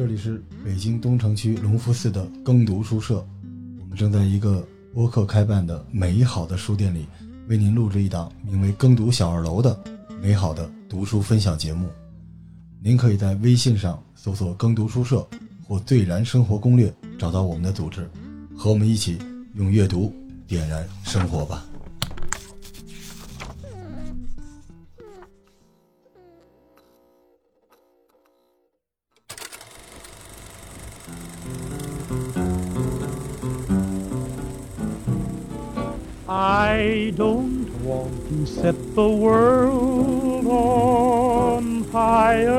这里是北京东城区隆福寺的耕读书社，我们正在一个播客开办的美好的书店里，为您录制一档名为《耕读小二楼》的美好的读书分享节目。您可以在微信上搜索“耕读书社”或“最燃生活攻略”，找到我们的组织，和我们一起用阅读点燃生活吧。Set the world on fire.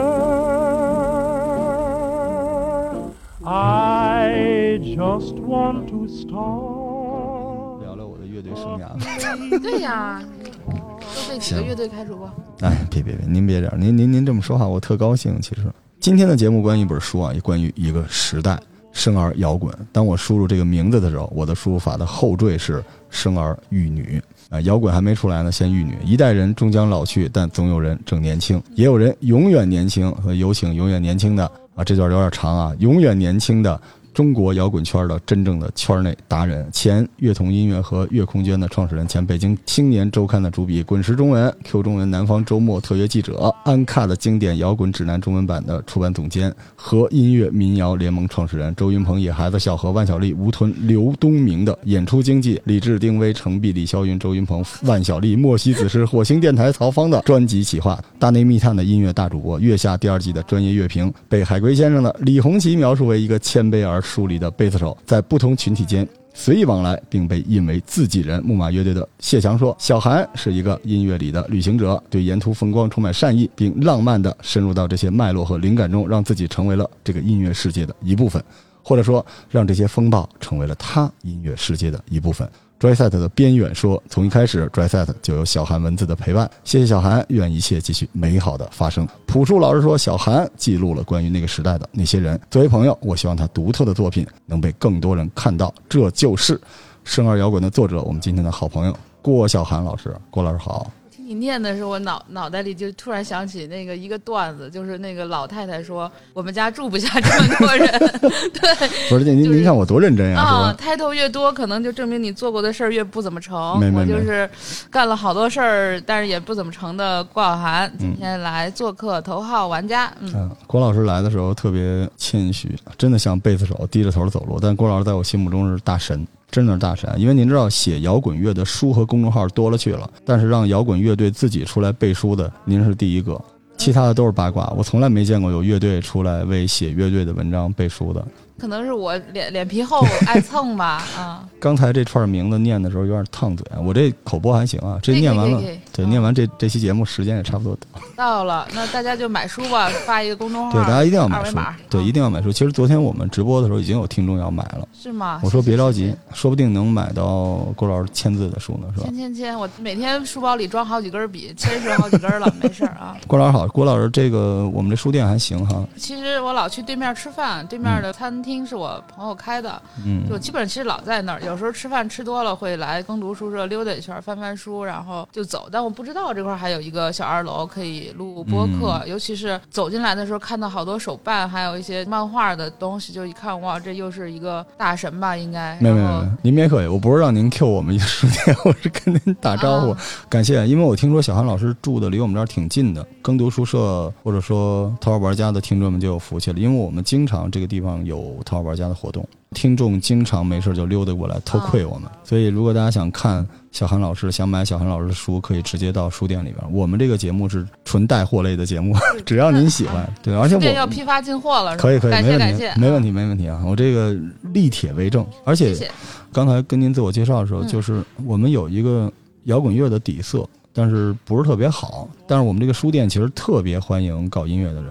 I just want to start. 聊聊我的乐队生涯。对呀，都被几个乐队开除过。哎，别别别，您别这样，您您您这么说话，我特高兴。其实今天的节目关于一本书啊，也关于一个时代——生儿摇滚。当我输入这个名字的时候，我的输入法的后缀是“生儿育女”。啊，摇滚还没出来呢，先育女。一代人终将老去，但总有人正年轻，也有人永远年轻。和有请永远年轻的啊，这段有点长啊，永远年轻的。中国摇滚圈的真正的圈内达人，前乐童音乐和乐空间的创始人，前北京青年周刊的主笔，滚石中文、Q 中文南方周末特约记者，安卡的经典摇滚指南中文版的出版总监，和音乐民谣联盟创始人周云鹏、野孩子、小何、万晓利、吴屯、刘东明的演出经济，李志、丁威、程璧、李霄云、周云鹏、万晓利、莫西子诗、火星电台曹芳的专辑企划，大内密探的音乐大主播，月下第二季的专业乐评，被海龟先生的李红旗描述为一个谦卑而疏离的贝斯手，在不同群体间随意往来，并被印为自己人。木马乐队的谢强说：“小韩是一个音乐里的旅行者，对沿途风光充满善意，并浪漫地深入到这些脉络和灵感中，让自己成为了这个音乐世界的一部分，或者说，让这些风暴成为了他音乐世界的一部分。” Dryset 的边缘说：“从一开始，Dryset 就有小韩文字的陪伴。谢谢小韩，愿一切继续美好的发生。”朴树老师说：“小韩记录了关于那个时代的那些人。作为朋友，我希望他独特的作品能被更多人看到。这就是生而摇滚的作者，我们今天的好朋友郭小涵老师。郭老师好。”你念的时候，我脑脑袋里就突然想起那个一个段子，就是那个老太太说：“我们家住不下这么多人。”对，不是您您看我多认真呀！啊，抬头越多，可能就证明你做过的事儿越不怎么成。没没我就是干了好多事儿，但是也不怎么成的郭晓涵，今天来做客头号玩家。嗯，郭老师来的时候特别谦虚，真的像贝斯手低着头走路，但郭老师在我心目中是大神。真的是大神，因为您知道写摇滚乐的书和公众号多了去了，但是让摇滚乐队自己出来背书的，您是第一个，其他的都是八卦。我从来没见过有乐队出来为写乐队的文章背书的。可能是我脸脸皮厚，爱蹭吧啊！刚才这串名字念的时候有点烫嘴，我这口播还行啊。这念完了，对，念完这这期节目时间也差不多 到了。那大家就买书吧，发一个公众号，对，大家一定要买书，对，一定要买书。其实昨天我们直播的时候已经有听众要买了，是吗？我说别着急，说不定能买到郭老师签字的书呢，是吧？签签签，我每天书包里装好几根笔，签是好几根了，没事啊。郭老师好，郭老师，这个我们这书店还行哈。其实我老去对面吃饭，对面的餐厅是我朋友开的，嗯，就基本上其实老在那儿。有时候吃饭吃多了，会来耕读书社溜达一圈，翻翻书，然后就走。但我不知道这块还有一个小二楼可以录播客，尤其是走进来的时候看到好多手办，还有一些漫画的东西，就一看哇，这又是一个大神吧？应该没有没有，您别客气，我不是让您 Q 我们一个书店，我是跟您打招呼，感谢。因为我听说小韩老师住的离我们这儿挺近的，耕读书社或者说头号玩家的听众们就有福气了，因为我们经常这个地方有头号玩家的活动。听众经常没事就溜达过来偷窥我们，所以如果大家想看小韩老师，想买小韩老师的书，可以直接到书店里边。我们这个节目是纯带货类的节目，只要您喜欢，对，而且我要批发进货了，可以可以，没问题，没问题没问题啊！我这个立铁为证，而且刚才跟您自我介绍的时候，就是我们有一个摇滚乐的底色，但是不是特别好，但是我们这个书店其实特别欢迎搞音乐的人。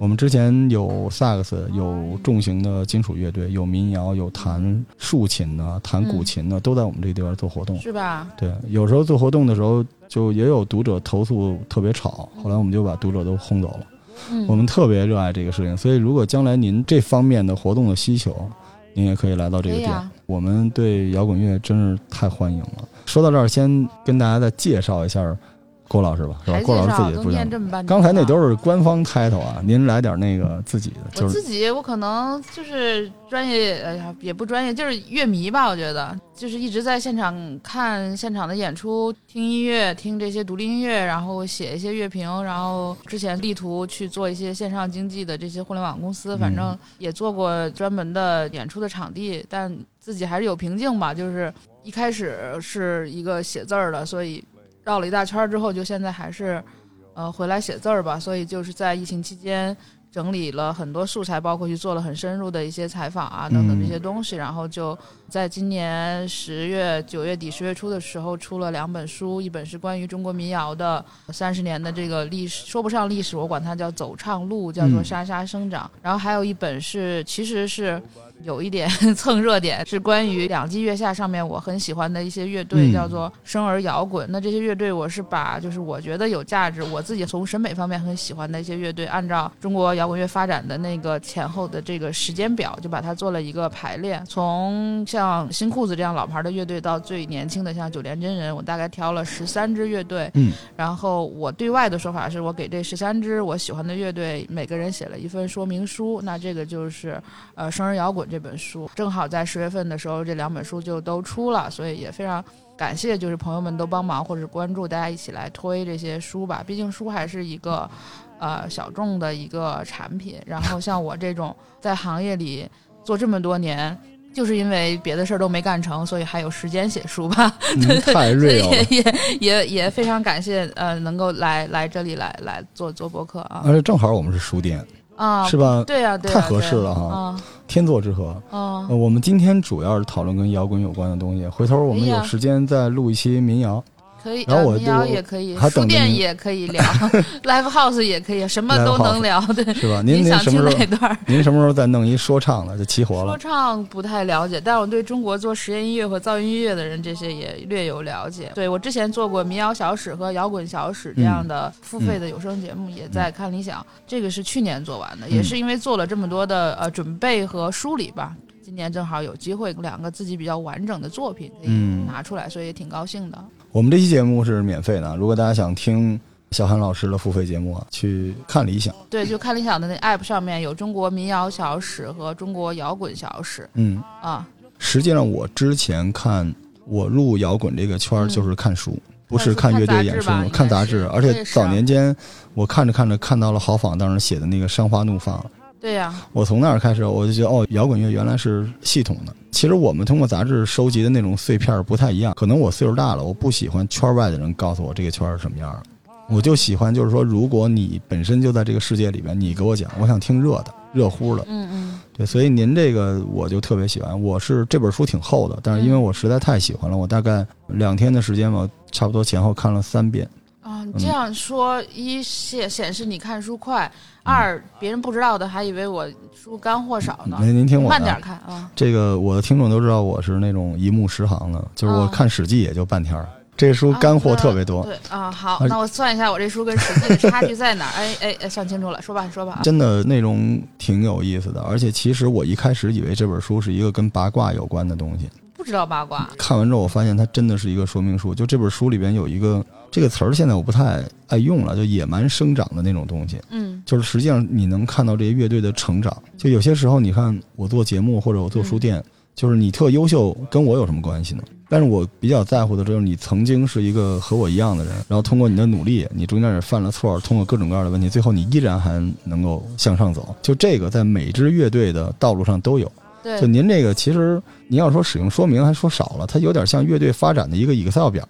嗯，我们之前有萨克斯，有重型的金属乐队，有民谣，有弹竖琴的，弹古琴的，都在我们这个地方做活动，是吧？对，有时候做活动的时候，就也有读者投诉特别吵，后来我们就把读者都轰走了。嗯，我们特别热爱这个事情，所以如果将来您这方面的活动的需求，您也可以来到这个店。我们对摇滚乐真是太欢迎了。说到这儿，先跟大家再介绍一下。郭老师吧，是吧？郭老师自己不讲。念这么半天。刚才那都是官方 title 啊，您来点那个自己的，我就是自己，我可能就是专业，哎呀，也不专业，就是乐迷吧。我觉得就是一直在现场看现场的演出，听音乐，听这些独立音乐，然后写一些乐评，然后之前力图去做一些线上经济的这些互联网公司，反正也做过专门的演出的场地，但自己还是有瓶颈吧。就是一开始是一个写字儿的，所以绕了一大圈儿之后，就现在还是呃回来写字儿吧。所以就是在疫情期间。整理了很多素材，包括去做了很深入的一些采访啊等等这些东西，然后就在今年十月、九月底、十月初的时候出了两本书，一本是关于中国民谣的三十年的这个历史，说不上历史，我管它叫走唱路，叫做嗯沙沙生长。然后还有一本是其实是有一点 蹭热点，是关于两季月下上面我很喜欢的一些乐队，嗯叫做生儿摇滚。那这些乐队我是把就是我觉得有价值，我自己从审美方面很喜欢的一些乐队，按照中国摇滚乐发展的那个前后的这个时间表，就把它做了一个排列。从像新裤子这样老牌的乐队到最年轻的像九连真人，我大概挑了十三支乐队。嗯，然后我对外的说法是我给这十三支我喜欢的乐队每个人写了一份说明书，那这个就是呃《生儿摇滚》这本书，正好在十月份的时候这两本书就都出了，所以也非常。感谢，就是朋友们都帮忙或者关注，大家一起来推这些书吧。毕竟书还是一个，呃，小众的一个产品。然后像我这种在行业里做这么多年，就是因为别的事儿都没干成，所以还有时间写书吧。嗯太所以 real 了。也也也也非常感谢，呃，能够来来这里来来做做博客啊而且正好我们是书店，啊，是吧？对呀、太合适了哈啊天作之合。我们今天主要是讨论跟摇滚有关的东西，回头我们有时间再录一期民谣。可以，然后我呃民谣也可以，书店也可以聊，live house 也可以，什么都能聊。对，是吧？您您想听什么时候？哪段儿？您什么时候再弄一说唱的就齐活了说？唱不太了解，但我对中国做实验音乐和噪音音乐的人这些也略有了解。对我之前做过民谣小史和摇滚小史这样的付费的有声节目，也在看理想。这个是去年做完的，也是因为做了这么多的呃准备和梳理吧。今年正好有机会两个自己比较完整的作品可以嗯拿出来，所以也挺高兴的。我们这期节目是免费的，如果大家想听小韩老师的付费节目啊，去看理想。对，就看理想的那 app 上面有中国民谣小史和中国摇滚小史。嗯，啊。实际上我之前看我入摇滚这个圈就是看书，不是看乐队演出看杂志而且早年间我看着看着看到了郝仿当时写的那个《山花怒放》，对呀、我从那儿开始我就觉得哦，摇滚乐原来是系统的。其实我们通过杂志收集的那种碎片儿不太一样，可能我岁数大了，我不喜欢圈外的人告诉我这个圈儿是什么样的，我就喜欢就是说，如果你本身就在这个世界里边，你给我讲，我想听热的、热乎的。嗯嗯，对，所以您这个我就特别喜欢。我是这本书挺厚的，但是因为我实在太喜欢了，我大概两天的时间吧，差不多前后看了三遍。啊，你这样说，一显显示你看书快，二别人不知道的还以为我书干货少呢。您您听我慢点的，看啊。这个我的听众都知道我是那种一目十行的，就是我哦看《史记》也就半天儿。这书干货特别多，对啊，好，那我算一下我这书跟《史记》的差距在哪儿？哎哎哎，算清楚了，说吧，说吧啊。真的内容挺有意思的。而且其实我一开始以为这本书是一个跟八卦有关的东西，不知道八卦，看完之后我发现它真的是一个说明书。就这本书里边有一个这个词儿，现在我不太爱用了，就野蛮生长的那种东西。嗯就是实际上你能看到这些乐队的成长。就有些时候，你看我做节目或者我做书店，就是你特优秀，跟我有什么关系呢？但是我比较在乎的就是你曾经是一个和我一样的人，然后通过你的努力，你中间也犯了错，通过各种各样的问题，最后你依然还能够向上走。就这个在每支乐队的道路上都有。就，您这个，其实您要说使用说明还说少了，它有点像乐队发展的一个 Excel 表。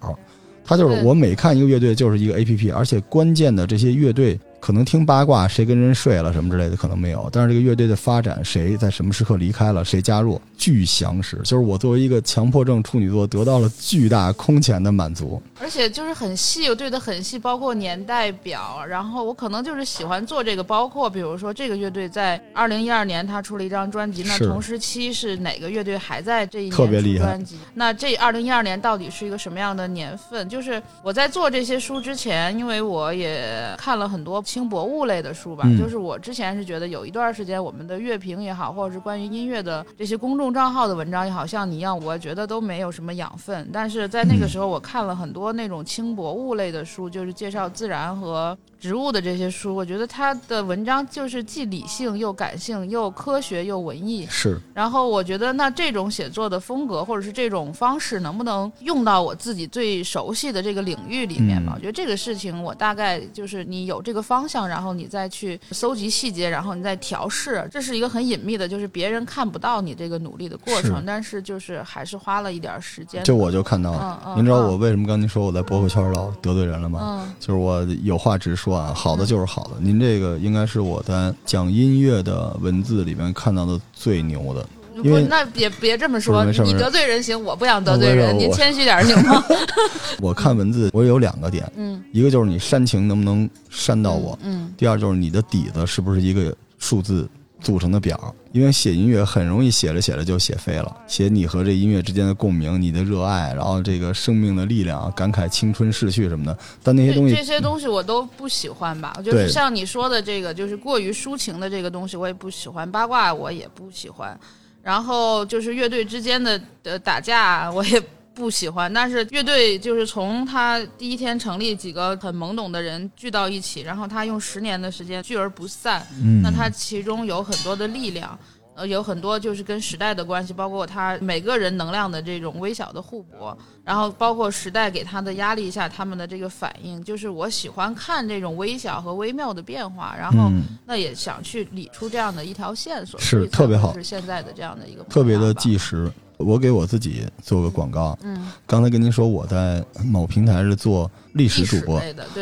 它就是我每看一个乐队就是一个 APP，而且关键的这些乐队可能听八卦，谁跟人睡了什么之类的可能没有，但是这个乐队的发展，谁在什么时刻离开了，谁加入，巨详实。就是我作为一个强迫症处女座，得到了巨大空前的满足。而且就是很细，我对的很细，包括年代表。然后我可能就是喜欢做这个，包括比如说这个乐队在二零一二年他出了一张专辑，那同时期是哪个乐队还在这一年专辑？那这二零一二年到底是一个什么样的年份？就是我在做这些书之前，因为我也看了很多轻薄物类的书吧。嗯就是我之前是觉得有一段时间，我们的乐评也好，或者是关于音乐的这些公众账号的文章也好，像你一样，我觉得都没有什么养分。但是在那个时候，我看了很多那种轻薄物类的书，就是介绍自然和植物的这些书，我觉得他的文章就是既理性又感性，又科学又文艺。是然后我觉得，那这种写作的风格或者是这种方式，能不能用到我自己最熟悉的这个领域里面嘛？嗯我觉得这个事情，我大概就是你有这个方向，然后你再去搜集细节，然后你再调试，这是一个很隐秘的，就是别人看不到你这个努力的过程，是但是就是还是花了一点时间的。这我就看到了。嗯嗯，您知道我嗯为什么刚您说我在博客圈老得罪人了吗？嗯就是我有话直说啊，好的就是好的。您这个应该是我在讲音乐的文字里面看到的最牛的。因为不，那别别这么说，你得罪人行，我不想得罪人，您谦虚点行吗？我看文字，我有两个点，嗯，一个就是你煽情能不能煽到我，嗯，第二就是你的底子是不是一个数字组成的表。因为写音乐很容易写着写着就写飞了，写你和这音乐之间的共鸣、你的热爱，然后这个生命的力量，感慨青春逝去什么的。但那些东西这这些东西我都不喜欢吧。就对是像你说的这个，就是过于抒情的这个东西，我也不喜欢。八卦我也不喜欢。然后就是乐队之间的呃打架，我也不喜欢。但是乐队就是从他第一天成立，几个很懵懂的人聚到一起，然后他用十年的时间聚而不散。嗯，那他其中有很多的力量，呃，有很多就是跟时代的关系，包括他每个人能量的这种微小的互搏，然后包括时代给他的压力下他们的这个反应，就是我喜欢看这种微小和微妙的变化，然后嗯那也想去理出这样的一条线索，是特别好会是现在的这样的一个特别的模样吧纪实。我给我自己做个广告，嗯，刚才跟您说我在某平台是做历史主播，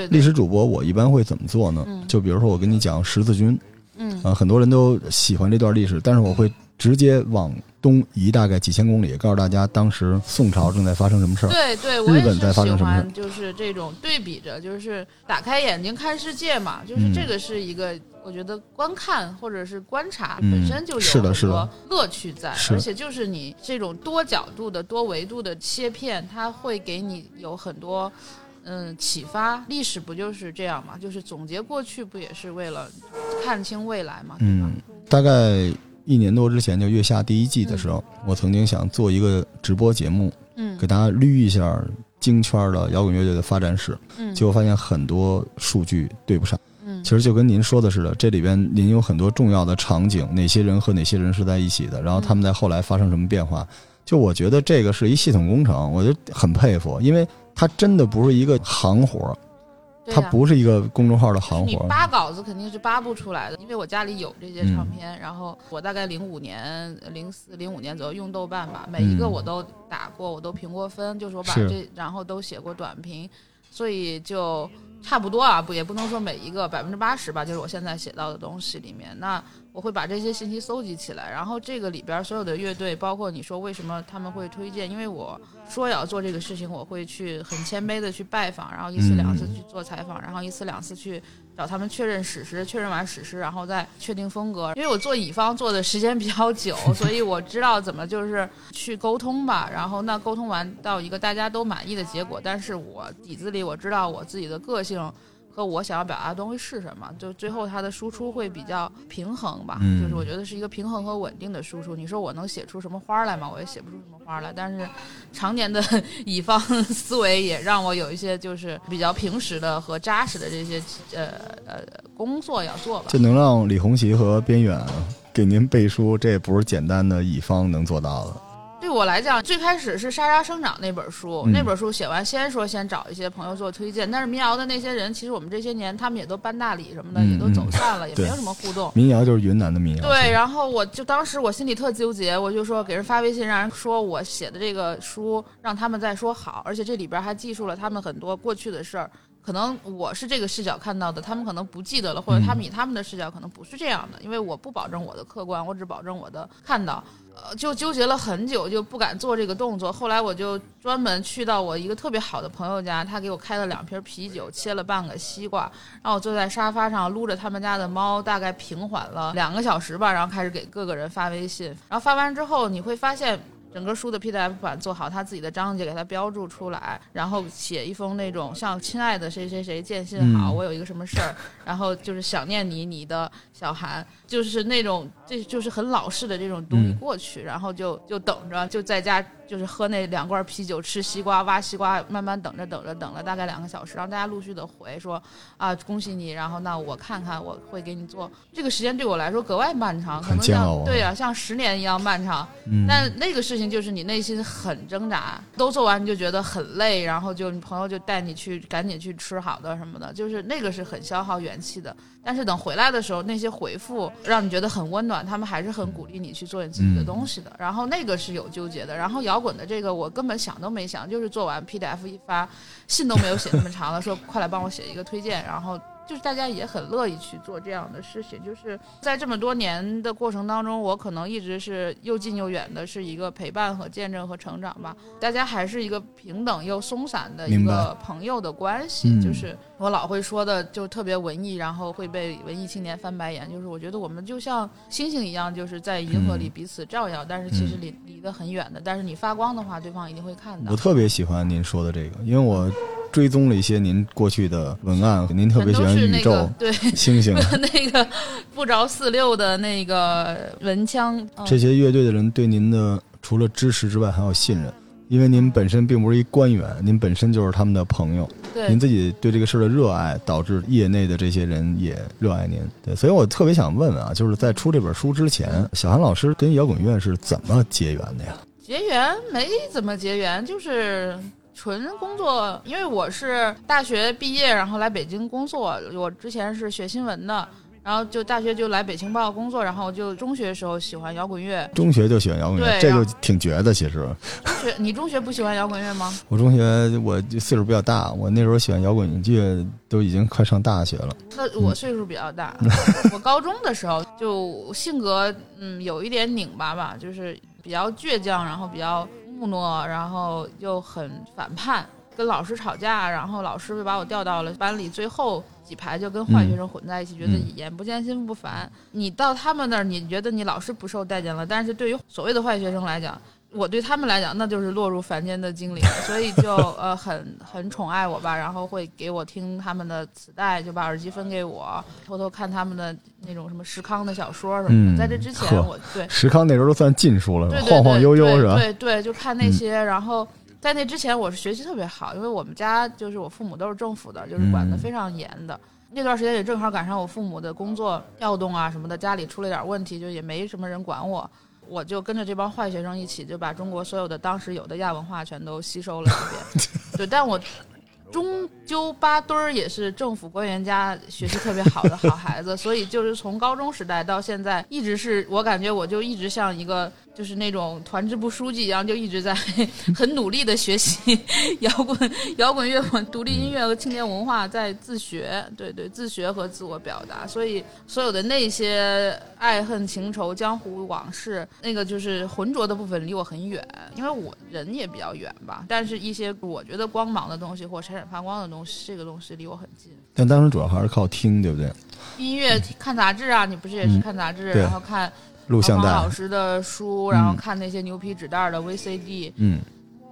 历史主播我一般会怎么做呢？嗯。就比如说我跟你讲十字军，嗯。啊，很多人都喜欢这段历史，但是我会直接往东移大概几千公里，告诉大家当时宋朝正在发生什么事儿。对对，我也日本是喜在发生什么事欢，就是这种对比着，就是打开眼睛看世界嘛，就是嗯这个是一个，我觉得观看或者是观察嗯本身就有很多乐趣在，是而且就是你这种多角度的、多维度的切片，它会给你有很多。嗯，启发历史不就是这样嘛？就是总结过去，不也是为了看清未来嘛？嗯，大概一年多之前，就月下第一季的时候，我曾经想做一个直播节目，嗯。给大家捋一下京圈的摇滚乐队的发展史，嗯，结果发现很多数据对不上。嗯。其实就跟您说的似的，这里边您有很多重要的场景，哪些人和哪些人是在一起的，然后他们在后来发生什么变化。就我觉得这个是一系统工程，我就很佩服，因为它真的不是一个行活儿，它不是一个公众号的行你活儿。扒稿子肯定是扒不出来的，因为我家里有这些嗯。唱片，然后我大概零五年、零四、零五年左右用豆瓣吧，每一个嗯。我都打过，我都评过分，就是我把这，然后都写过短评，所以就差不多啊，不也不能说每一个百分之八十吧，就是我现在写到的东西里面，那我会把这些信息搜集起来，然后这个里边所有的乐队，包括你说为什么他们会推荐，因为我说要做这个事情，我会去很谦卑的去拜访，然后一次两次嗯。去做采访，然后一次两次去找他们确认史诗，确认完史诗，然后再确定风格。因为我做乙方做的时间比较久，所以我知道怎么就是去沟通吧。然后那沟通完到一个大家都满意的结果，但是我底子里我知道我自己的个性。和我想要表达的东西是什么，就最后它的输出会比较平衡吧，嗯就是我觉得是一个平衡和稳定的输出。你说我能写出什么花来吗？我也写不出什么花来，但是常年的 乙方思维也让我有一些就是比较平实的和扎实的这些呃呃工作要做吧。就能让李红旗和边远给您背书，这也不是简单的乙方能做到的。对我来讲，最开始是《莎莎生长》那本书，嗯那本书写完，先说先找一些朋友做推荐，但是民谣的那些人，其实我们这些年他们也都搬大理什么的，嗯也都走散了，也没有什么互动。民谣就是云南的民谣，对，然后我就当时我心里特纠结，我就说给人发微信，让人说我写的这个书让他们再说好，而且这里边还记述了他们很多过去的事儿。可能我是这个视角看到的，他们可能不记得了，或者他们以他们的视角可能不是这样的，因为我不保证我的客观，我只保证我的看到。呃，就纠结了很久，就不敢做这个动作。后来我就专门去到我一个特别好的朋友家，他给我开了两瓶啤酒，切了半个西瓜，然后我坐在沙发上撸着他们家的猫，大概平缓了两个小时吧，然后开始给各个人发微信。然后发完之后，你会发现整个书的 PDF 版做好，他自己的章节给他标注出来，然后写一封那种像“亲爱的谁谁谁，见信好，嗯。我有一个什么事儿，然后就是想念你，你的小韩”，就是那种这就是很老式的这种东西嗯。过去，然后就就等着，就在家就是喝那两罐啤酒，吃西瓜，挖西瓜，慢慢等着等着等了大概两个小时，然后大家陆续的回说啊恭喜你，然后那我看看我会给你做，这个时间对我来说格外漫长，可能像对啊像十年一样漫长，嗯，但那个事情就是你内心很挣扎，都做完你就觉得很累，然后就你朋友就带你去赶紧去吃好的什么的，就是那个是很消耗元气的。但是等回来的时候，那些回复让你觉得很温暖，他们还是很鼓励你去做你自己的东西的。然后那个是有纠结的。然后摇滚的这个我根本想都没想，就是做完 PDF 一发，信都没有写那么长了，说快来帮我写一个推荐，然后。就是大家也很乐意去做这样的事情，就是在这么多年的过程当中，我可能一直是又近又远的，是一个陪伴和见证和成长吧。大家还是一个平等又松散的一个朋友的关系，嗯就是我老会说的，就特别文艺，然后会被文艺青年翻白眼。就是我觉得我们就像星星一样，就是在银河里嗯彼此照耀，但是其实离离得很远的。但是你发光的话，对方一定会看到我。特别喜欢您说的这个，因为我追踪了一些您过去的文案，您特别喜欢宇宙、对星星。那个不着四六的那个文腔，嗯这些乐队的人对您的除了支持之外，还有信任，因为您本身并不是一官员，您本身就是他们的朋友，对您自己对这个事儿的热爱，导致业内的这些人也热爱您。对，所以我特别想问问啊，就是在出这本书之前，小韩老师跟摇滚乐是怎么结缘的呀？结缘没怎么结缘，就是纯工作。因为我是大学毕业，然后来北京工作。我之前是学新闻的，然后就大学就来北京报工作，然后就中学时候喜欢摇滚乐。中学就喜欢摇滚乐，这就挺绝的。其实中学你中学不喜欢摇滚乐吗？我中学我就岁数比较大，我那时候喜欢摇滚乐都已经快上大学了。那我岁数比较大，我高中的时候就性格嗯有一点拧巴吧，就是比较倔强，然后比较木讷，然后又很反叛，跟老师吵架，然后老师就把我调到了班里最后几排，就跟坏学生混在一起，觉得嗯眼不见心不烦。你到他们那儿，你觉得你老师不受待见了，但是对于所谓的坏学生来讲。我对他们来讲，那就是落入凡间的精灵，所以就呃很很宠爱我吧，然后会给我听他们的磁带，就把耳机分给我，偷偷看他们的那种什么石康的小说什么的。嗯在这之前呵我，对石康那时候都算禁书了，晃晃悠悠是吧？嗯对对，就看那些，然后。在那之前，我是学习特别好，因为我们家就是我父母都是政府的，就是管得嗯非常严的。那段时间也正好赶上我父母的工作调动啊什么的，家里出了点问题，就也没什么人管我，我就跟着这帮坏学生一起，就把中国所有的当时有的亚文化全都吸收了一遍。对，但我终究八堆儿也是政府官员家学习特别好的好孩子，所以就是从高中时代到现在，一直是我感觉我就一直像一个就是那种团支部书记一样，就一直在 很努力的学习摇滚、摇滚乐、独立音乐和青年文化，在自学，对对，自学和自我表达。所以所有的那些爱恨情仇、江湖往事，那个就是浑浊的部分离我很远，因为我人也比较远吧。但是一些我觉得光芒的东西或闪闪发光的东西，这个东西离我很近。但当时主要还是靠听，对不对？音乐看杂志啊，你不是也是看杂志，嗯然后看录像带老，师的书，然后看那些牛皮纸袋的 VCD，、嗯，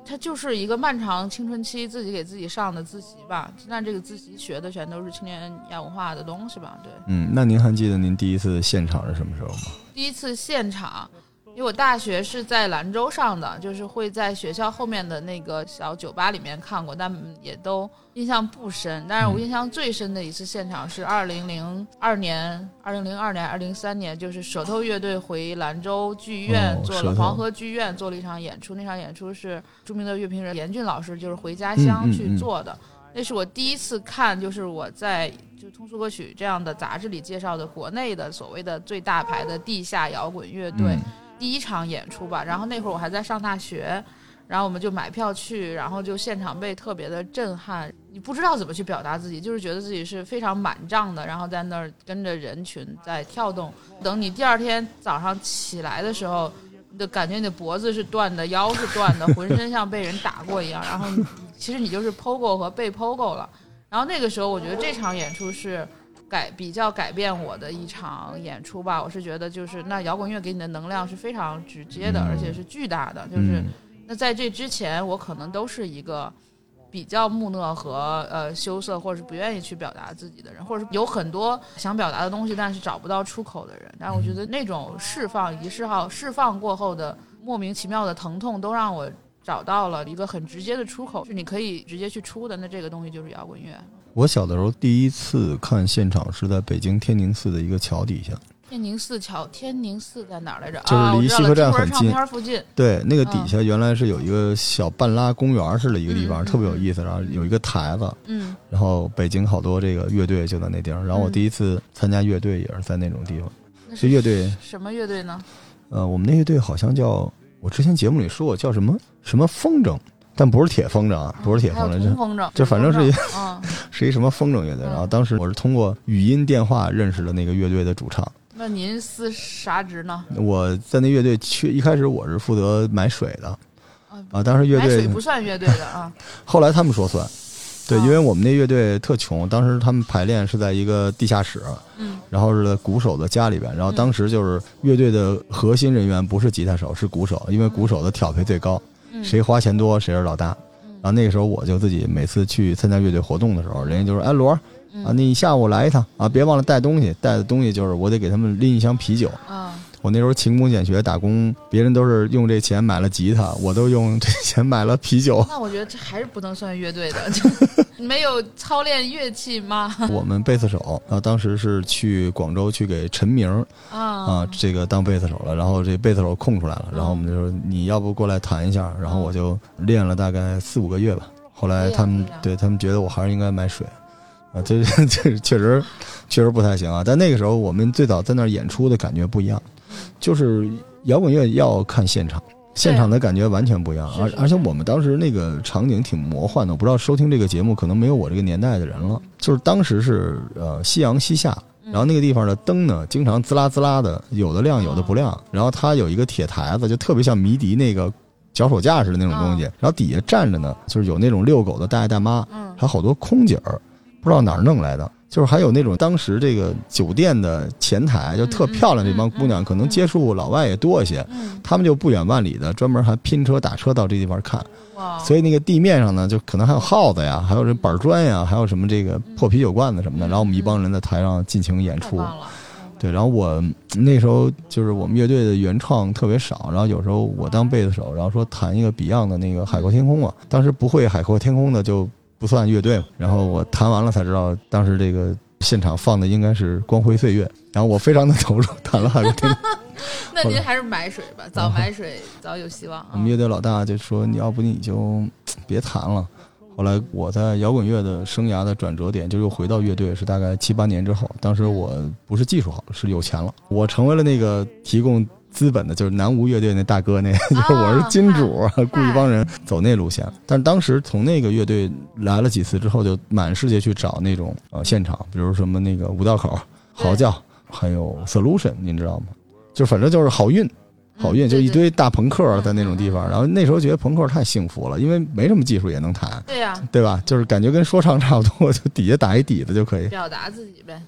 它就是一个漫长青春期自己给自己上的自习吧。那这个自习学的全都是青年亚文化的东西吧？对，嗯，那您还记得您第一次现场是什么时候吗？第一次现场，因为我大学是在兰州上的，就是会在学校后面的那个小酒吧里面看过，但也都印象不深。但是我印象最深的一次现场是二零零二年、二零零二年、二零三年，就是舌头乐队回兰州剧院哦做了黄河剧院做了一场演出，那场演出是著名的乐评人严俊老师就是回家乡嗯嗯嗯去做的。那是我第一次看，就是我在就通俗歌曲这样的杂志里介绍的国内的所谓的最大牌的地下摇滚乐队、嗯第一场演出吧。然后那会儿我还在上大学，然后我们就买票去，然后就现场被特别的震撼。你不知道怎么去表达自己，就是觉得自己是非常满胀的，然后在那儿跟着人群在跳动。等你第二天早上起来的时候，你的感觉你的脖子是断的，腰是断的，浑身像被人打过一样。然后其实你就是 POGO 和被 POGO 了。然后那个时候，我觉得这场演出是改比较改变我的一场演出吧。我是觉得就是那摇滚乐给你的能量是非常直接的，嗯而且是巨大的。就是、嗯那在这之前，我可能都是一个。比较木讷和呃羞涩，或者是不愿意去表达自己的人，或者是有很多想表达的东西，但是找不到出口的人。但我觉得那种释放以及释放释放过后的莫名其妙的疼痛，都让我找到了一个很直接的出口，是你可以直接去出的。那这个东西就是摇滚乐。我小的时候第一次看现场是在北京天宁寺的一个桥底下，天宁寺桥，天宁寺在哪儿来着？就是离西客站很近片附近。对，那个底下原来是有一个小半拉公园似的一个地方，特别有意思。然后有一个台子，嗯，然后北京好多这个乐队就在那地方。然后我嗯第一次参加乐队也是在那种地方。那是这乐队，什么乐队呢？呃，我们那乐队好像叫，我之前节目里说过叫什么什么风筝，但不是铁风筝啊，不是铁风筝，这冲锋筝，这反正是一嗯，是一什么风筝乐队。嗯然后当时我是通过语音电话认识的那个乐队的主唱。那您司啥职呢？我在那乐队去一开始我是负责买水的啊啊，当时乐队买水不算乐队的啊。后来他们说算，对，啊因为我们那乐队特穷，当时他们排练是在一个地下室，嗯然后是在鼓手的家里边，然后当时就是乐队的核心人员不是吉他手是鼓手，因为鼓手的挑配最高，嗯，谁花钱多谁是老大。然后那个时候我就自己每次去参加乐队活动的时候，人家就说：“哎，罗啊，你下午来一趟啊，别忘了带东西，带的东西就是我得给他们拎一箱啤酒。”啊，我那时候勤工俭学打工，别人都是用这钱买了吉他，我都用这钱买了啤酒。那我觉得这还是不能算乐队的，没有操练乐器吗？我们贝斯手，然后当时是去广州去给陈明儿啊啊这个当贝斯手了，然后这贝斯手空出来了，然后我们就说你要不过来弹一下，然后我就练了大概四五个月吧。后来他们对他们觉得我还是应该买水，啊，这 这确实确实不太行啊。但那个时候我们最早在那儿演出的感觉不一样，就是摇滚乐要看现场。现场的感觉完全不一样，而而且我们当时那个场景挺魔幻的，我不知道收听这个节目可能没有我这个年代的人了。就是当时是呃夕阳西下，嗯然后那个地方的灯呢，经常滋啦滋啦的，有的亮，有的不亮。然后它有一个铁台子，就特别像迷笛那个脚手架似的那种东西。然后底下站着呢，就是有那种遛狗的大爷大妈，嗯还有好多空姐儿，不知道哪儿弄来的。就是还有那种当时这个酒店的前台，就特漂亮这帮姑娘，可能接触老外也多一些。嗯，他们就不远万里的专门还拼车打车到这地方看，所以那个地面上呢，就可能还有耗子呀，还有这板砖呀，还有什么这个破啤酒罐子什么的。然后我们一帮人在台上尽情演出，对。然后我那时候就是我们乐队的原创特别少，然后有时候我当贝斯手，然后说弹一个 Beyond 的那个《海阔天空》嘛，当时不会《海阔天空》的就不算乐队嘛。然后我弹完了才知道，当时这个现场放的应该是《光辉岁月》，然后我非常的投入，弹了《海阔天》。那您还是买水吧，早买水早有希望啊我。们乐队老大就说：“你要不你就别弹了。”后来我在摇滚乐的生涯的转折点，就又回到乐队，是大概七八年之后。当时我不是技术好，是有钱了，我成为了那个提供资本的，就是南无乐队那大哥那，就是我是金主，雇一帮人走那路线。但是当时从那个乐队来了几次之后，就满世界去找那种呃现场，比如什么那个五道口、嚎叫，还有 Solution，您知道吗？就反正就是好运。好运嗯就一堆大朋克在那种地方，然后那时候觉得朋克太幸福了，因为没什么技术也能弹，对呀，对吧？就是感觉跟说唱差不多，就底下打一底子就可以。表达自己呗。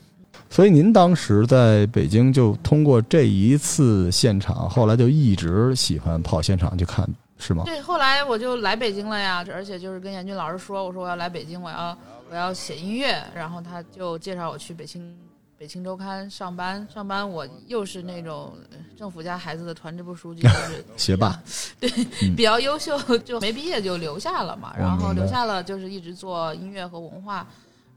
所以您当时在北京就通过这一次现场，后来就一直喜欢跑现场去看，是吗？对，后来我就来北京了呀，而且就是跟严军老师说，我说我要来北京，我要我要写音乐，然后他就介绍我去北京北京周刊上班，上班我又是那种呃政府家孩子的团支部书记，就是学霸，对嗯，比较优秀，就没毕业就留下了嘛，然后留下了就是一直做音乐和文化。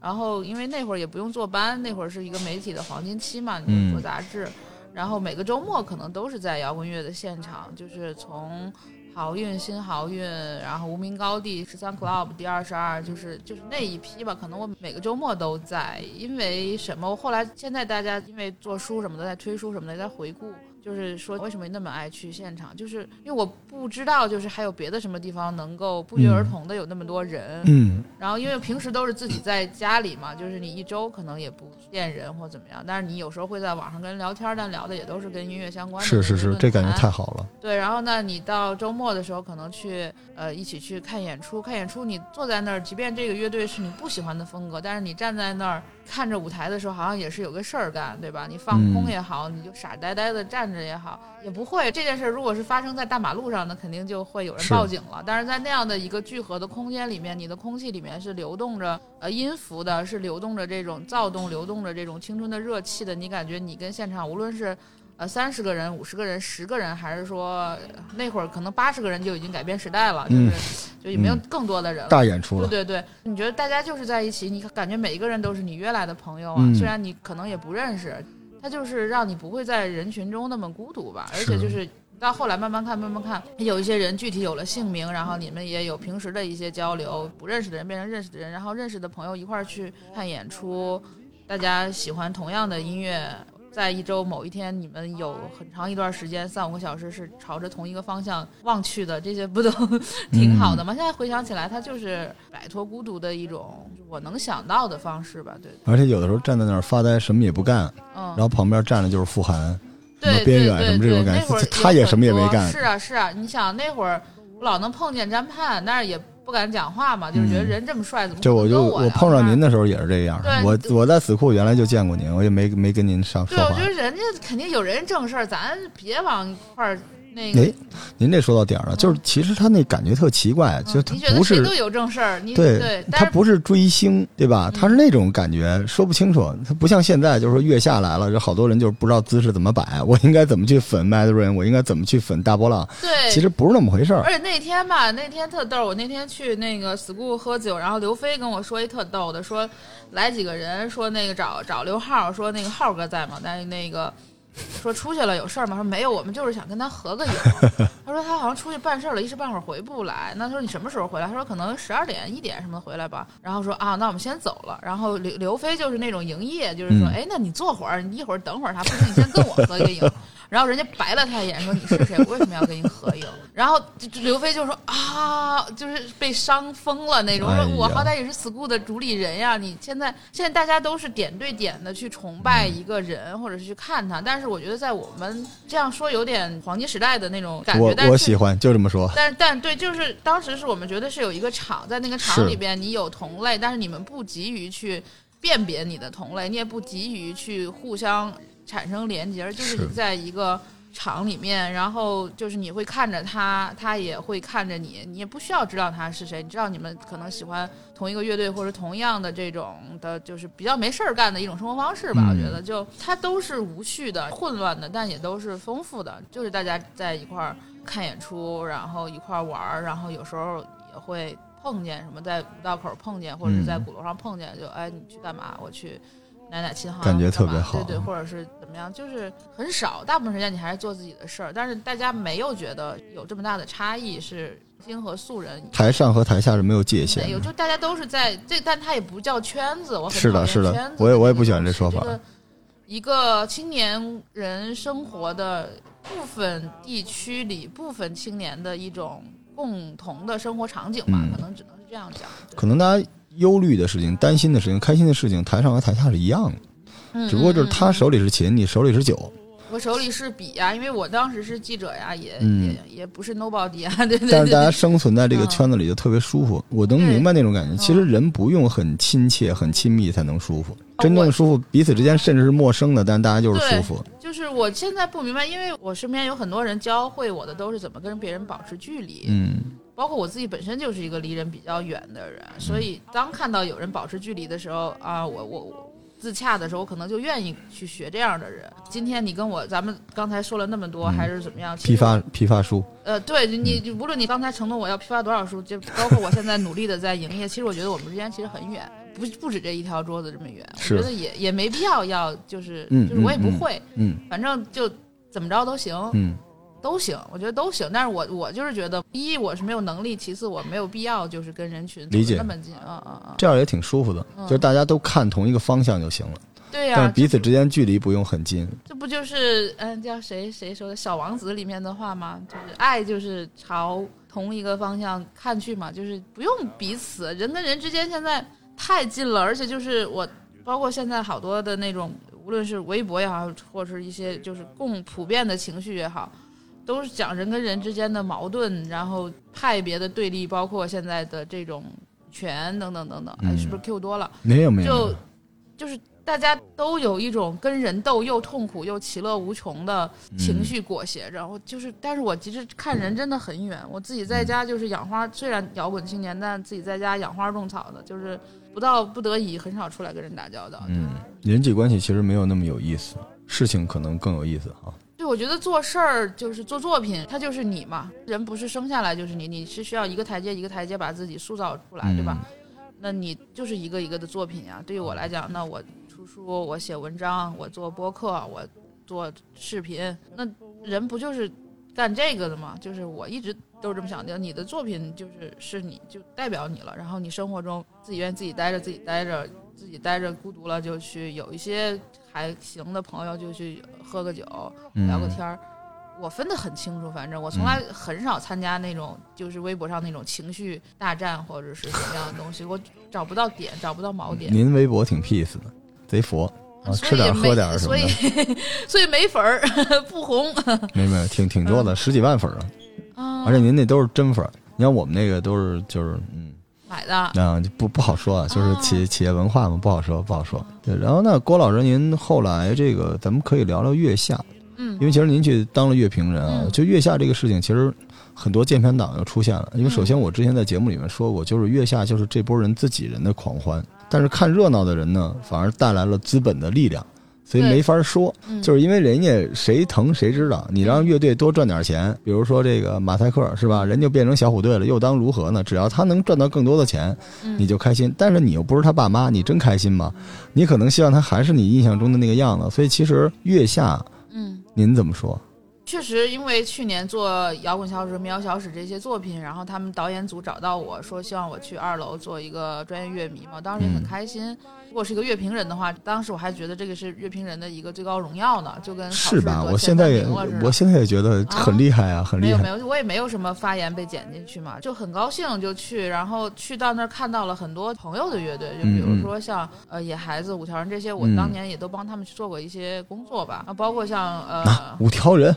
然后因为那会儿也不用坐班，那会儿是一个媒体的黄金期嘛，你做杂志，然后每个周末可能都是在摇滚乐的现场，就是从好运、新好运，然后无名高地、十三 club、第二十二，就是就是那一批吧。可能我每个周末都在，因为什么？后来现在大家因为做书什么的，在推书什么的，在回顾，就是说为什么那么爱去现场，就是因为我不知道，就是还有别的什么地方能够不约而同的有那么多人。嗯，然后因为平时都是自己在家里嘛，就是你一周可能也不见人或怎么样，但是你有时候会在网上跟人聊天，但聊的也都是跟音乐相关的。是是是，这感觉太好。了。对，然后呢，你到周末末的时候可能去呃一起去看演出，看演出你坐在那儿，即便这个乐队是你不喜欢的风格，但是你站在那儿看着舞台的时候，好像也是有个事儿干，对吧？你放空嗯也好，你就傻呆呆的站着也好，也不会这件事儿如果是发生在大马路上，那肯定就会有人报警了。但是在那样的一个聚合的空间里面，你的空气里面是流动着呃音符的，是流动着这种躁动，流动着这种青春的热气的。你感觉你跟现场无论是呃三十个人、五十个人、十个人，还是说呃那会儿可能八十个人就已经改变时代了，就是、嗯就也没有嗯更多的人了。大演出了，对对对，你觉得大家就是在一起，你感觉每一个人都是你约来的朋友啊，嗯虽然你可能也不认识，他就是让你不会在人群中那么孤独吧。而且就是到后来慢慢看，慢慢看，有一些人具体有了姓名，然后你们也有平时的一些交流，不认识的人变成认识的人，然后认识的朋友一块儿去看演出，大家喜欢同样的音乐。在一周某一天，你们有很长一段时间，三五个小时是朝着同一个方向望去的，这些不都 挺好的吗？现在回想起来，它就是摆脱孤独的一种我能想到的方式吧。对，而且有的时候站在那儿发呆，什么也不干，嗯然，后旁边站的就是傅涵，什对么边缘对对什么这种感觉对那会儿他也什么也没干是啊是啊，你想那会儿我老能碰见詹盼，但是也不敢讲话嘛，就是觉得嗯。人这么帅，怎么就我就我碰上您的时候也是这样，我我在死库原来就见过您，我也没没跟您上，说话。我觉。得人家肯定有人正事儿，咱别往一块儿那个。哎，您这说到点儿了，就是其实他那感觉特奇怪，就嗯他不是你觉得谁都有正事儿，你对对，他不是追星，对吧？他是那种感觉，说不清楚。他不像现在，就是说月下来了，这好多人就是不知道姿势怎么摆，我应该怎么去粉 Mandarin，我应该怎么去粉大波浪，对，其实不是那么回事儿。而且那天吧，那天特逗。我那天去那个 school 喝酒，然后刘飞跟我说一特逗的，说来几个人，说那个找找刘浩，说那个浩哥在吗？但是那个说出去了有事儿吗？说没有，我们就是想跟他合个影。他说他好像出去办事儿了，一时半会儿回不来。那他说你什么时候回来？他说可能十二点一点什么的回来吧。然后说啊，那我们先走了。然后刘刘飞就是那种营业，就是说，嗯哎，那你坐会儿，你一会儿等会儿他，不行，你先跟我合一个影。然后人家白了他一眼，说你是谁？我为什么要跟你合影？然后刘飞就说啊，就是被伤疯了那种。哎说我好歹也是 school 的主理人呀，你现在现在大家都是点对点的去崇拜一个人，或者是去看他。但是我觉得在我们这样说有点黄金时代的那种感觉，我但是我喜欢，就这么说。但但对，就是当时是我们觉得是有一个场，在那个场里边，你有同类，但是你们不急于去辨别你的同类，你也不急于去互相产生连接，而就是是你在一个场里面，然后就是你会看着他，他也会看着你，你也不需要知道他是谁，你知道你们可能喜欢同一个乐队或者同样的这种的，就是比较没事儿干的一种生活方式吧。嗯我觉得就它都是无序的、混乱的，但也都是丰富的，就是大家在一块儿看演出，然后一块儿玩儿，然后有时候也会碰见什么，在五道口碰见，或者是在嗯鼓楼上碰见，就哎你去干嘛？我去奶奶琴行，感觉特别好对对，或者是怎么样，就是很少，大部分时间你还是做自己的事儿，但是大家没有觉得有这么大的差异，是星和素人。台上和台下是没有界限没有，就大家都是在这，但它也不叫圈子，我很是的是的我也我也不喜欢这说法。一个青年人生活的部分地区里，部分青年的一种共同的生活场景吧，嗯。可能只能是这样讲。可能大家忧虑的事情、担心的事情、开心的事情，台上和台下是一样的，嗯只不过就是他手里是琴，你手里是酒。我手里是笔呀，因为我当时是记者呀，也、嗯也也不是 nobody 啊，对对对。但是大家生存在这个嗯圈子里就特别舒服，我能明白那种感觉。嗯其实人不用很亲切、很亲密才能舒服，哦真正舒服，彼此之间甚至是陌生的，但大家就是舒服。就是我现在不明白，因为我身边有很多人教会我的都是怎么跟别人保持距离，嗯，包括我自己本身就是一个离人比较远的人，所以当看到有人保持距离的时候啊，我我我自洽的时候，我可能就愿意去学这样的人。今天你跟我，咱们刚才说了那么多，嗯还是怎么样？批发批发书，呃，对，你无论你刚才承诺我要批发多少书，就包括我现在努力的在营业，其实我觉得我们之间其实很远，不不止这一条桌子这么远。我觉得也也没必要要就是、嗯就是我也不会，嗯反正就怎么着都行。嗯，都行，我觉得都行。但是我我就是觉得，一我是没有能力，其次我没有必要就是跟人群走理解那么近，嗯嗯嗯，这样也挺舒服的，嗯就是大家都看同一个方向就行了，对呀、但是彼此之间距离不用很近。这不就是嗯叫谁谁说的《小王子》里面的话吗？就是爱就是朝同一个方向看去嘛，就是不用彼此，人跟人之间现在太近了，而且就是我包括现在好多的那种，无论是微博也好，或者是一些就是共普遍的情绪也好。都是讲人跟人之间的矛盾，然后派别的对立，包括现在的这种权等等等等。哎，嗯是不是 Q 多了？没有没有，就就是大家都有一种跟人斗又痛苦又其乐无穷的情绪裹挟着。我就是，但是我其实看人真的很远。我自己在家就是养花，虽然摇滚青年，但自己在家养花种草的，就是不到不得已很少出来跟人打交道。嗯，人际关系其实没有那么有意思，事情可能更有意思哈。对，我觉得做事儿就是做作品，它就是你嘛。人不是生下来就是你，你是需要一个台阶一个台阶把自己塑造出来，对吧？那你就是一个一个的作品呀。对于我来讲，那我出书，我写文章，我做播客，我做视频，那人不就是干这个的嘛？就是我一直都是这么想的。你的作品就是是你就代表你了，然后你生活中自己愿意自己待着，自己待着，自己待着孤独了就去有一些还行的朋友就去喝个酒，嗯聊个天儿。我分得很清楚，反正我从来很少参加那种就是微博上那种情绪大战或者是什么样的东西，我找不到点，找不到锚点，您微博挺 peace 的，贼佛啊，吃点喝点什么所以的，所以没粉儿不红没没挺挺多的，十几万粉儿啊，啊，而且您那都是真粉儿，你看我们那个都是就是嗯。买的啊，就不不好说啊，就是企哦。企业文化嘛，不好说，不好说。对，然后那，郭老师，您后来这个，咱们可以聊聊月下，嗯。因为其实您去当了乐评人啊，嗯。就月下这个事情，其实很多键盘党又出现了。因为首先我之前在节目里面说过，就是月下就是这波人自己人的狂欢，但是看热闹的人呢，反而带来了资本的力量，所以没法说。嗯就是因为人家谁疼谁知道，你让乐队多赚点钱，比如说这个马赛克是吧，人就变成小虎队了，又当如何呢？只要他能赚到更多的钱，嗯你就开心。但是你又不是他爸妈，你真开心吗？你可能希望他还是你印象中的那个样子。所以其实月下，嗯。您怎么说？确实，因为去年做《摇滚小史》《民谣小史》这些作品，然后他们导演组找到我说，希望我去二楼做一个专业乐迷嘛，当时也很嗯开心。如果是一个乐评人的话，当时我还觉得这个是乐评人的一个最高荣耀呢，就跟是吧？我现在也我现在也觉得很厉害啊，很厉害。没有没有，我也没有什么发言被剪进去嘛，就很高兴就去，然后去到那儿看到了很多朋友的乐队，就比如说像、呃野孩子、五条人这些，我嗯当年也都帮他们去做过一些工作吧，啊，包括像呃、啊，五条人，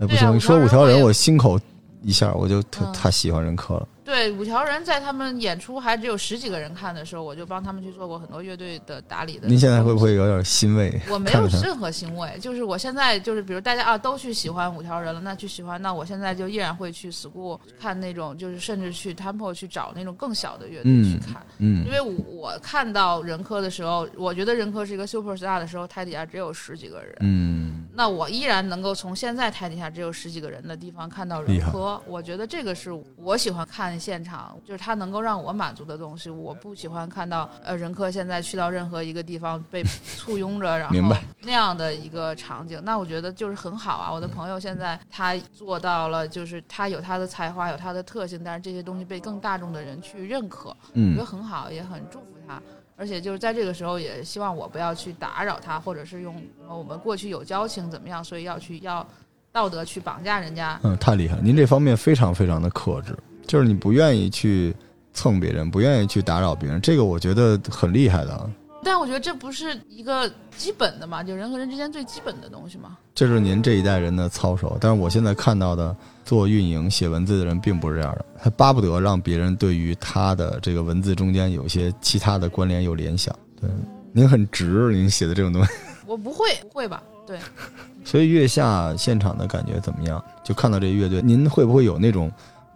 哎，不行，你说五条人我心口一下，我就特嗯太喜欢任科了。对，五条人在他们演出还只有十几个人看的时候，我就帮他们去做过很多乐队的打理的。您现在会不会？有点欣慰？我没有任何欣慰，就是我现在就是，比如大家啊都去喜欢五条人了，那去喜欢，那我现在就依然会去 school 看那种，就是甚至去 temple 去找那种更小的乐队去嗯看，嗯因为我我看到任科的时候，我觉得任科是一个 super star 的时候，台底下只有十几个人，嗯，那我依然能够从现在台底下只有十几个人的地方看到厉害人科，我觉得这个是我喜欢看现场，就是它能够让我满足的东西。我不喜欢看到呃人科现在去到任何一个地方被簇拥着，然后那样的一个场景，那我觉得就是很好啊。我的朋友现在他做到了，就是他有他的才华，有他的特性，但是这些东西被更大众的人去认可，我觉嗯得很好，也很祝福他。而且就是在这个时候，也希望我不要去打扰他，或者是用呃我们过去有交情怎么样，所以要去要道德去绑架人家。嗯，太厉害了！您这方面非常非常的克制，就是你不愿意去蹭别人，不愿意去打扰别人，这个我觉得很厉害的啊。但我觉得这不是一个基本的嘛，就人和人之间最基本的东西嘛。这是您这一代人的操守，但是我现在看到的做运营、写文字的人并不是这样的，他巴不得让别人对于他的这个文字中间有些其他的关联有联想。对，您很直，您写的这种东西。我不会，不会吧？对，所以月下现场的感觉怎么样？就看到这乐队，您会不会有那种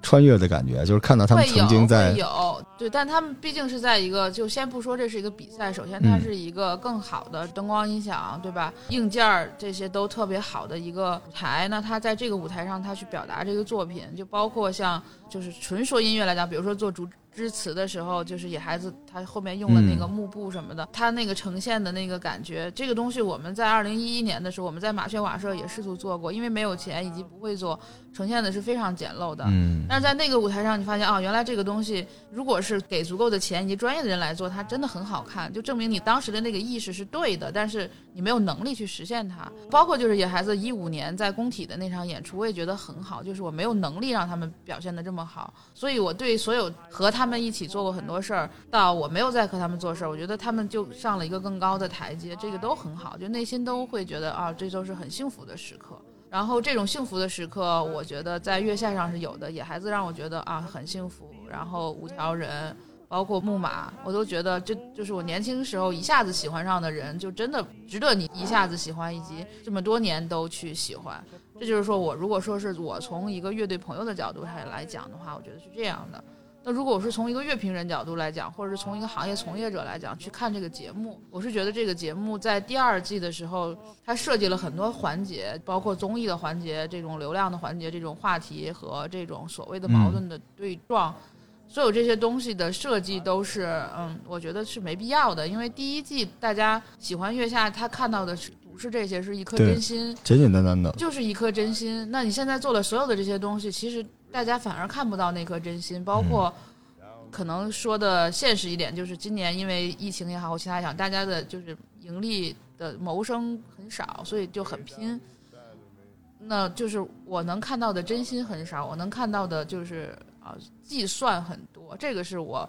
穿越的感觉？就是看到他们曾经在会有对，但他们毕竟是在一个，就先不说这是一个比赛，首先它嗯是一个更好的灯光音响，对吧？硬件儿这些都特别好的一个舞台，那他在这个舞台上，他去表达这个作品，就包括像就是纯说音乐来讲，比如说做主之词的时候，就是野孩子他后面用了那个嗯幕布什么的，他那个呈现的那个感觉，这个东西我们在二零一一年的时候，我们在马炫瓦舍也试图做过，因为没有钱以及不会做，呈现的是非常简陋的。嗯但是在那个舞台上，你发现啊，原来这个东西如果是给足够的钱以及专业的人来做，它真的很好看，就证明你当时的那个意识是对的，但是你没有能力去实现它。包括就是野孩子一五年在工体的那场演出，我也觉得很好，就是我没有能力让他们表现的这么好，所以我对所有和他他们一起做过很多事儿，到我没有再和他们做事儿，我觉得他们就上了一个更高的台阶，这个都很好，就内心都会觉得啊，这都是很幸福的时刻。然后这种幸福的时刻，我觉得在月下上是有的，野孩子让我觉得啊很幸福。然后五条人，包括木马，我都觉得这就是我年轻时候一下子喜欢上的人，就真的值得你一下子喜欢，以及这么多年都去喜欢。这就是说我如果说是我从一个乐队朋友的角度上来讲的话，我觉得是这样的。那如果我是从一个乐评人角度来讲，或者是从一个行业从业者来讲去看这个节目，我是觉得这个节目在第二季的时候，它设计了很多环节，包括综艺的环节、这种流量的环节、这种话题和这种所谓的矛盾的对撞，所有这些东西的设计都是，嗯，我觉得是没必要的，因为第一季大家喜欢月下，他看到的是不是这些，是一颗真心。简简单单的，就是一颗真心。那你现在做的所有的这些东西，其实大家反而看不到那颗真心，包括可能说的现实一点，就是今年因为疫情也好，或其他也好，大家的就是盈利的谋生很少，所以就很拼。那就是我能看到的真心很少，我能看到的就是啊计算很多，这个是我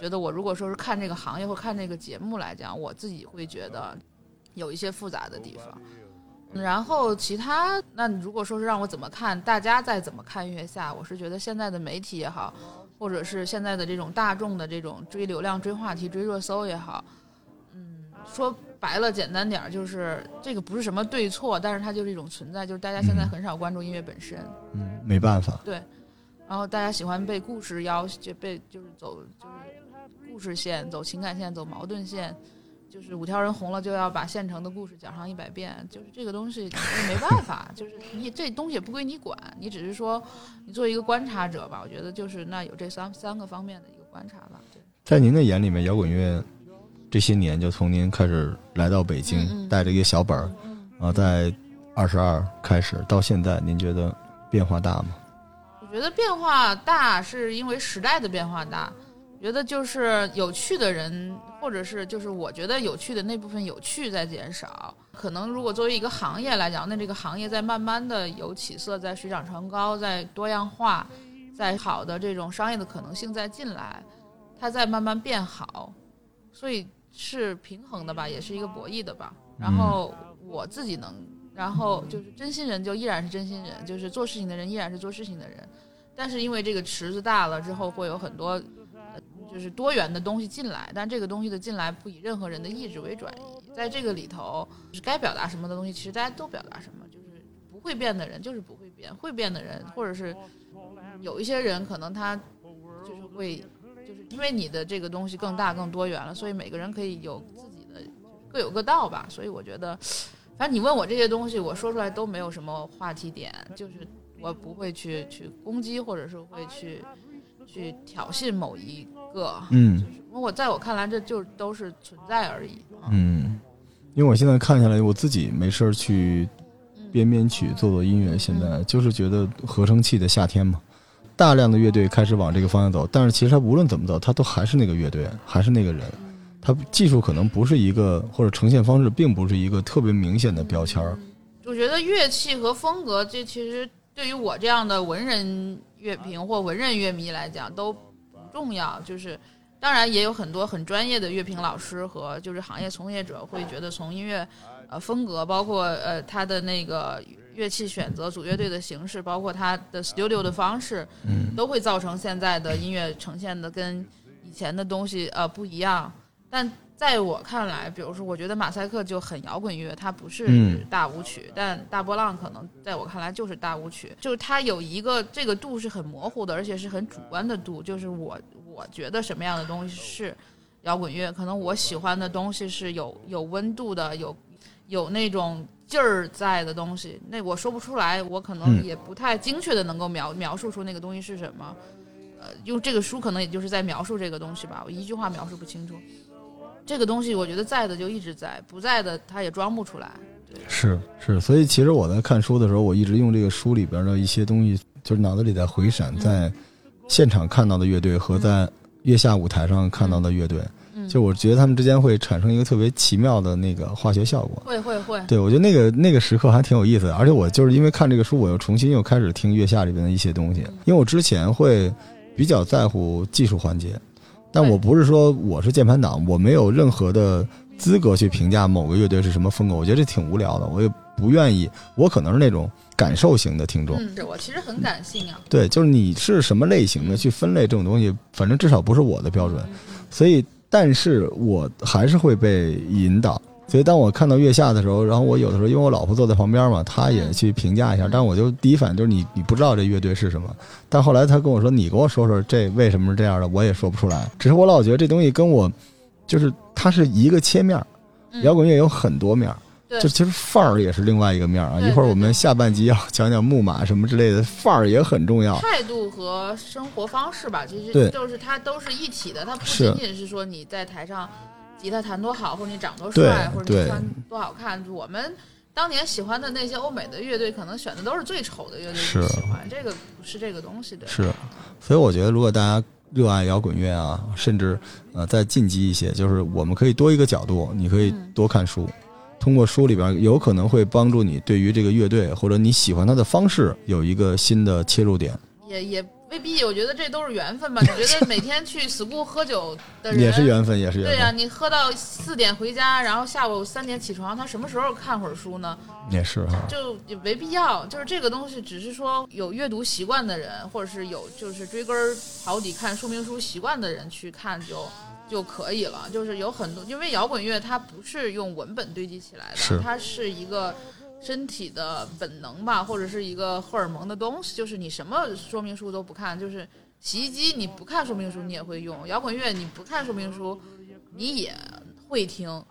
觉得我如果说是看这个行业或看这个节目来讲，我自己会觉得有一些复杂的地方。然后其他，那你如果说是让我怎么看，大家再怎么看月下，我是觉得现在的媒体也好，或者是现在的这种大众的这种追流量、追话题、追热搜也好，嗯，说白了简单点儿，就是这个不是什么对错，但是它就是一种存在，就是大家现在嗯。很少关注音乐本身，嗯，没办法，对然后大家喜欢被故事要就被就是走就是故事线，走情感线，走矛盾线。就是五条人红了，就要把现成的故事讲上一百遍，就是这个东西你没办法，就是你这东西也不归你管，你只是说你作为一个观察者吧，我觉得就是那有这三三个方面的一个观察吧。对，在您的眼里面，摇滚乐这些年就从您开始来到北京，嗯嗯带着一个小本儿，嗯，啊，在二十二开始到现在，您觉得变化大吗？我觉得变化大是因为时代的变化大，觉得就是有趣的人，或者是就是我觉得有趣的那部分有趣在减少。可能如果作为一个行业来讲，那这个行业在慢慢的有起色，在水涨船高，在多样化，在好的这种商业的可能性在进来，它在慢慢变好，所以是平衡的吧，也是一个博弈的吧。然后我自己能，然后就是真心人就依然是真心人，就是做事情的人依然是做事情的人。但是因为这个池子大了之后，会有很多呃就是多元的东西进来，但这个东西的进来不以任何人的意志为转移，在这个里头，就是该表达什么的东西，其实大家都表达什么，就是不会变的人就是不会变，会变的人，或者是有一些人可能他就是会，就是因为你的这个东西更大更多元了，所以每个人可以有自己的各有各道吧。所以我觉得，反正你问我这些东西，我说出来都没有什么话题点，就是我不会去去攻击，或者是会去去挑衅某一个。嗯就是我在我看来，这就都是存在而已。啊嗯，因为我现在看下来，我自己没事儿去编编曲、做做音乐，现在就是觉得合成器的夏天嘛，大量的乐队开始往这个方向走，但是其实他无论怎么走，他都还是那个乐队，还是那个人。他技术可能不是一个，或者呈现方式并不是一个特别明显的标签儿。我觉得乐器和风格，这其实对于我这样的文人乐评或文人乐迷来讲都不重要。就是当然也有很多很专业的乐评老师和就是行业从业者会觉得从音乐呃风格，包括呃他的那个乐器选择、组乐队的形式，包括他的 studio 的方式，嗯都会造成现在的音乐呈现的跟以前的东西呃不一样。但在我看来，比如说，我觉得马赛克就很摇滚乐，它不是嗯。大舞曲，但大波浪可能在我看来就是大舞曲，就是它有一个这个度是很模糊的，而且是很主观的度，就是我我觉得什么样的东西是摇滚乐，可能我喜欢的东西是有有温度的，有有那种劲儿在的东西，那我说不出来，我可能嗯。也不太精确的能够描描述出那个东西是什么。呃，用这个书可能也就是在描述这个东西吧，我一句话描述不清楚。这个东西我觉得在的就一直在，不在的它也装不出来。是是，所以其实我在看书的时候，我一直用这个书里边的一些东西，就是脑子里在回闪，嗯在现场看到的乐队和在月下舞台上看到的乐队，嗯，就我觉得他们之间会产生一个特别奇妙的那个化学效果。会会会，对，我觉得那个那个时刻还挺有意思的，而且我就是因为看这个书，我又重新又开始听月下里边的一些东西，因为我之前会比较在乎技术环节，但我不是说我是键盘党，我没有任何的资格去评价某个乐队是什么风格，我觉得这挺无聊的，我也不愿意，我可能是那种感受型的听众。嗯，是我其实很感性啊。对，就是你是什么类型的去分类这种东西，反正至少不是我的标准。所以，但是我还是会被引导。所以，当我看到月下的时候，然后我有的时候因为我老婆坐在旁边嘛，她也去评价一下，但我就第一反应就是你你不知道这乐队是什么。但后来她跟我说，你给我说说这为什么是这样的，我也说不出来。只是我老觉得这东西跟我，就是它是一个切面摇滚乐有很多面就其实范儿也是另外一个面儿啊。一会儿我们下半集要讲讲木马什么之类的，范儿也很重要。态度和生活方式吧，其实就是它都是一体的，它不是仅仅是说你在台上吉他弹多好，或者你长多帅，或者你穿多好看。我们当年喜欢的那些欧美的乐队，可能选的都是最丑的乐队喜欢，这个不是这个东西的。是，所以我觉得，如果大家热爱摇滚乐啊，甚至呃再晋级一些，就是我们可以多一个角度，你可以嗯多看书，通过书里边有可能会帮助你对于这个乐队或者你喜欢它的方式有一个新的切入点，也也未必，我觉得这都是缘分吧。你觉得 每天去 school 喝酒的人也是缘分，也是缘分对呀、分，你喝到四点回家，然后下午三点起床，他什么时候看会儿书呢？也是哈。就也没必要。就是这个东西，只是说有阅读习惯的人，或者是有就是追根儿刨底看说明书习惯的人去看就就可以了。就是有很多，因为摇滚乐它不是用文本堆积起来是的，它是一个。身体的本能吧，或者是一个荷尔蒙的东西，就是你什么说明书都不看，就是洗衣机你不看说明书你也会用，摇滚乐你不看说明书你也会听，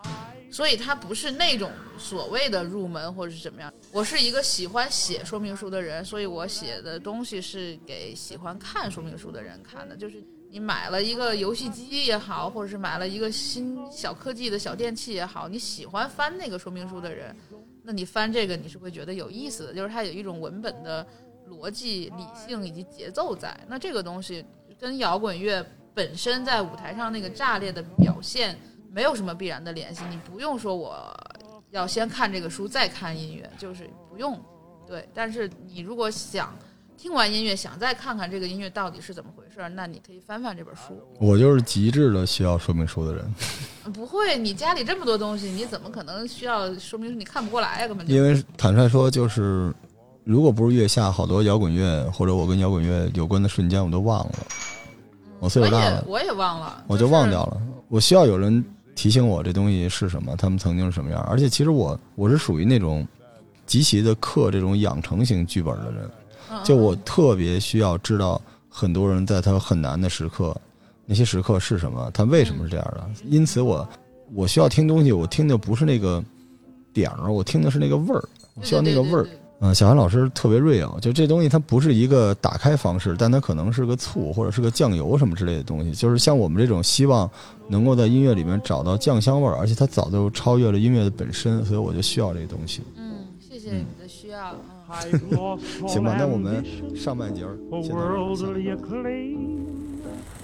所以它不是那种所谓的入门或者是怎么样。我是一个喜欢写说明书的人，所以我写的东西是给喜欢看说明书的人看的。就是你买了一个游戏机也好，或者是买了一个新小科技的小电器也好，你喜欢翻那个说明书的人，那你翻这个你是会觉得有意思的，就是它有一种文本的逻辑、理性以及节奏在。那这个东西跟摇滚乐本身在舞台上那个炸裂的表现没有什么必然的联系。你不用说我要先看这个书再看音乐，就是不用。对，但是你如果想听完音乐想再看看这个音乐到底是怎么回事儿，那你可以翻翻这本书。我就是极致的需要说明书的人，不会，你家里这么多东西，你怎么可能需要说明书？你看不过来呀，根本就。因为坦率说，就是如果不是月下，好多摇滚乐或者我跟摇滚乐有关的瞬间我都忘了，我岁我数大了，也我也忘了，我就忘掉了。我需要有人提醒我这东西是什么，他们曾经是什么样。而且其实我我是属于那种极其的克这种养成型剧本的人，嗯就我特别需要知道很多人在他很难的时刻，那些时刻是什么，他为什么是这样的。因此我我需要听东西，我听的不是那个点儿，我听的是那个味儿，我需要那个味儿。嗯，小韩老师特别 real，就这东西它不是一个打开方式，但它可能是个醋或者是个酱油什么之类的东西。就是像我们这种希望能够在音乐里面找到酱香味儿，而且它早就超越了音乐的本身，所以我就需要这个东西。嗯，谢谢你的需要。行吧，那我们 ambition 上半节儿 for 先到这儿 worldly acclaim.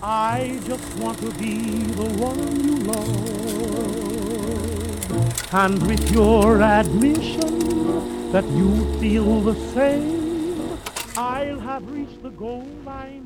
I just want to be the one you love. And with your admission that you feel the same, I'll have reached the goal I'm dreaming.